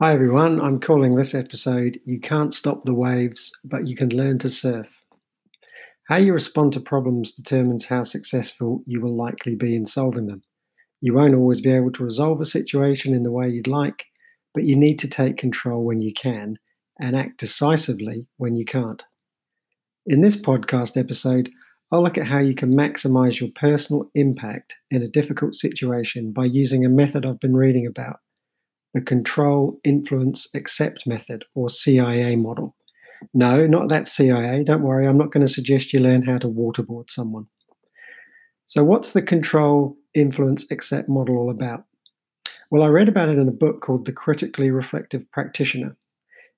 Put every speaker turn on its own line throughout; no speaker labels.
Hi everyone, I'm calling this episode You Can't Stop the Waves, but You Can Learn to Surf. How you respond to problems determines how successful you will likely be in solving them. You won't always be able to resolve a situation in the way you'd like, but you need to take control when you can and act decisively when you can't. In this podcast episode, I'll look at how you can maximize your personal impact in a difficult situation by using a method I've been reading about the Control, Influence, Accept method, or CIA model. No, not that CIA. Don't worry, I'm not going to suggest you learn how to waterboard someone. So, what's the Control, Influence, Accept model all about? Well, I read about it in a book called The Critically Reflective Practitioner.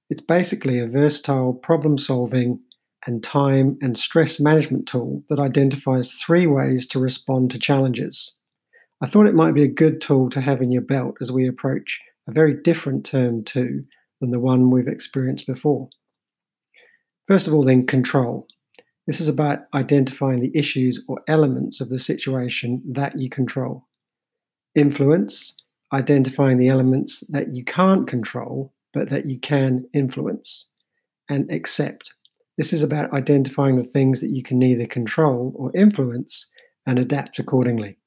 It's basically a versatile problem solving and time and stress management tool that identifies three ways to respond to challenges. I thought it might be a good tool to have in your belt as we approach a very different term too than the one we've experienced before. First of all, then, control. This is about identifying the issues or elements of the situation that you control. Influence, identifying the elements that you can't control but that you can influence. And accept. This is about identifying the things that you can neither control or influence and adapt accordingly.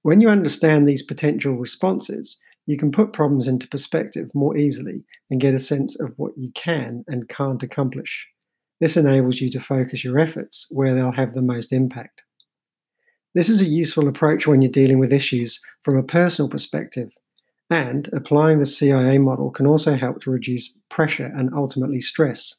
When you understand these potential responses, you can put problems into perspective more easily and get a sense of what you can and can't accomplish. This enables you to focus your efforts where they'll have the most impact. This is a useful approach when you're dealing with issues from a personal perspective, and applying the CIA model can also help to reduce pressure and ultimately stress.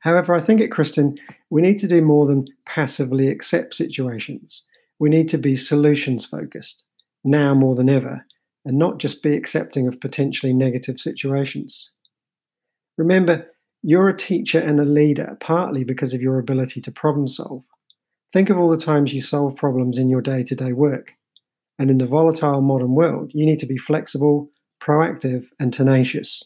However, I think at Kristen, we need to do more than passively accept situations. We need to be solutions focused, now more than ever, and not just be accepting of potentially negative situations. Remember, you're a teacher and a leader partly because of your ability to problem solve. Think of all the times you solve problems in your day to day work. And in the volatile modern world, you need to be flexible, proactive, and tenacious.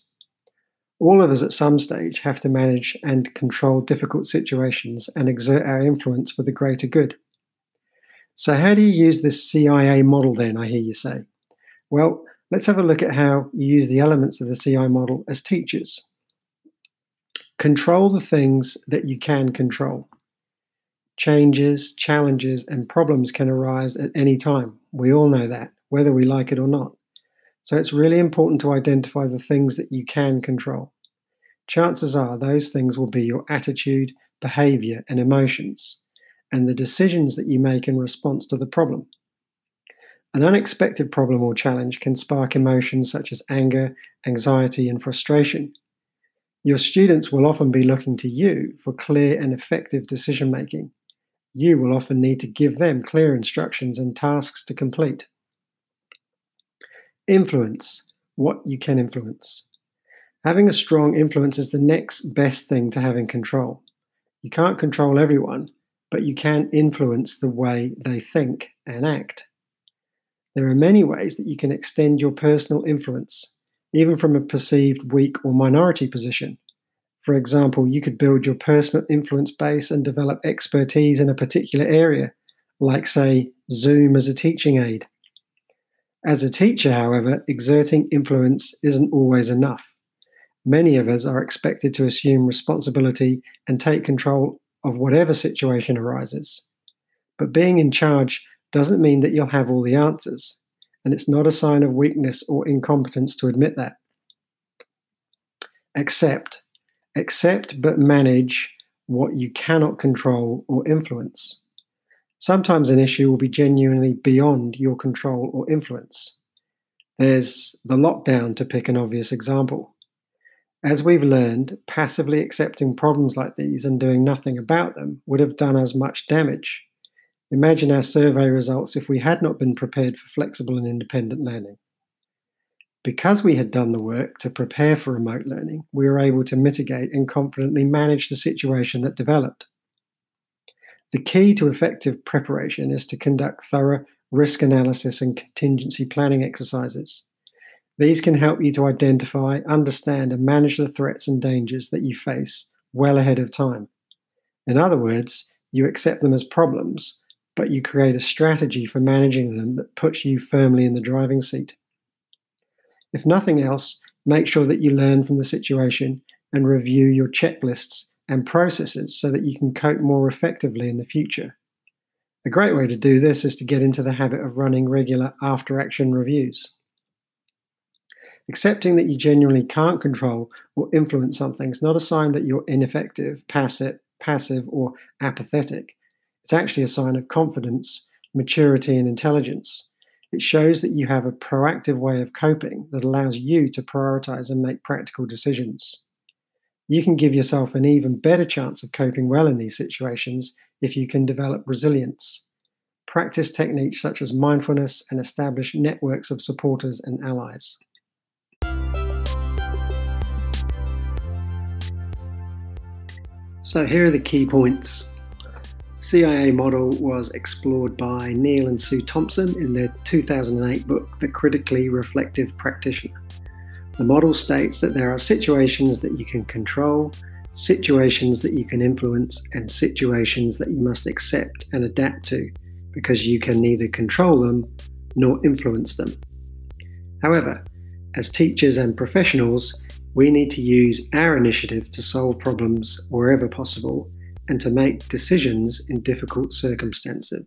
All of us at some stage have to manage and control difficult situations and exert our influence for the greater good. So, how do you use this CIA model then? I hear you say. Well, let's have a look at how you use the elements of the CI model as teachers. Control the things that you can control. Changes, challenges, and problems can arise at any time. We all know that, whether we like it or not. So it's really important to identify the things that you can control. Chances are those things will be your attitude, behavior, and emotions, and the decisions that you make in response to the problem. An unexpected problem or challenge can spark emotions such as anger, anxiety, and frustration. Your students will often be looking to you for clear and effective decision making. You will often need to give them clear instructions and tasks to complete. Influence what you can influence. Having a strong influence is the next best thing to having control. You can't control everyone, but you can influence the way they think and act. There are many ways that you can extend your personal influence, even from a perceived weak or minority position. For example, you could build your personal influence base and develop expertise in a particular area, like, say, Zoom as a teaching aid. As a teacher, however, exerting influence isn't always enough. Many of us are expected to assume responsibility and take control of whatever situation arises. But being in charge doesn't mean that you'll have all the answers, and it's not a sign of weakness or incompetence to admit that. Accept. Accept but manage what you cannot control or influence. Sometimes an issue will be genuinely beyond your control or influence. There's the lockdown, to pick an obvious example. As we've learned, passively accepting problems like these and doing nothing about them would have done us much damage. Imagine our survey results if we had not been prepared for flexible and independent learning. Because we had done the work to prepare for remote learning, we were able to mitigate and confidently manage the situation that developed. The key to effective preparation is to conduct thorough risk analysis and contingency planning exercises. These can help you to identify, understand, and manage the threats and dangers that you face well ahead of time. In other words, you accept them as problems but you create a strategy for managing them that puts you firmly in the driving seat. If nothing else, make sure that you learn from the situation and review your checklists and processes so that you can cope more effectively in the future. A great way to do this is to get into the habit of running regular after action reviews. Accepting that you genuinely can't control or influence something is not a sign that you're ineffective, passive, passive or apathetic. It's actually a sign of confidence, maturity, and intelligence. It shows that you have a proactive way of coping that allows you to prioritize and make practical decisions. You can give yourself an even better chance of coping well in these situations if you can develop resilience. Practice techniques such as mindfulness and establish networks of supporters and allies. So, here are the key points. CIA model was explored by Neil and Sue Thompson in their 2008 book, The Critically Reflective Practitioner. The model states that there are situations that you can control, situations that you can influence, and situations that you must accept and adapt to because you can neither control them nor influence them. However, as teachers and professionals, we need to use our initiative to solve problems wherever possible and to make decisions in difficult circumstances.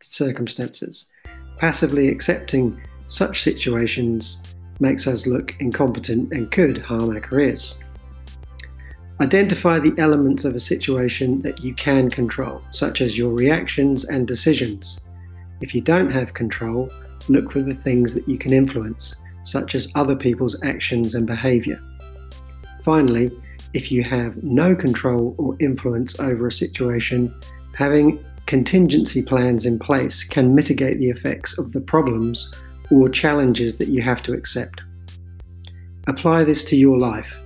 circumstances. Passively accepting such situations makes us look incompetent and could harm our careers. Identify the elements of a situation that you can control, such as your reactions and decisions. If you don't have control, look for the things that you can influence, such as other people's actions and behaviour. Finally, if you have no control or influence over a situation, having contingency plans in place can mitigate the effects of the problems or challenges that you have to accept. Apply this to your life.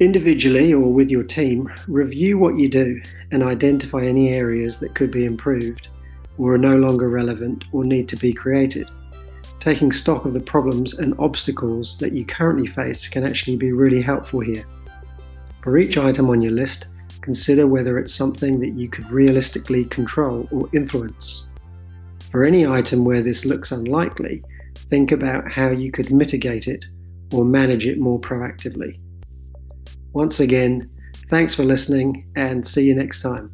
Individually or with your team, review what you do and identify any areas that could be improved or are no longer relevant or need to be created. Taking stock of the problems and obstacles that you currently face can actually be really helpful here. For each item on your list, consider whether it's something that you could realistically control or influence. For any item where this looks unlikely, think about how you could mitigate it or manage it more proactively. Once again, thanks for listening and see you next time.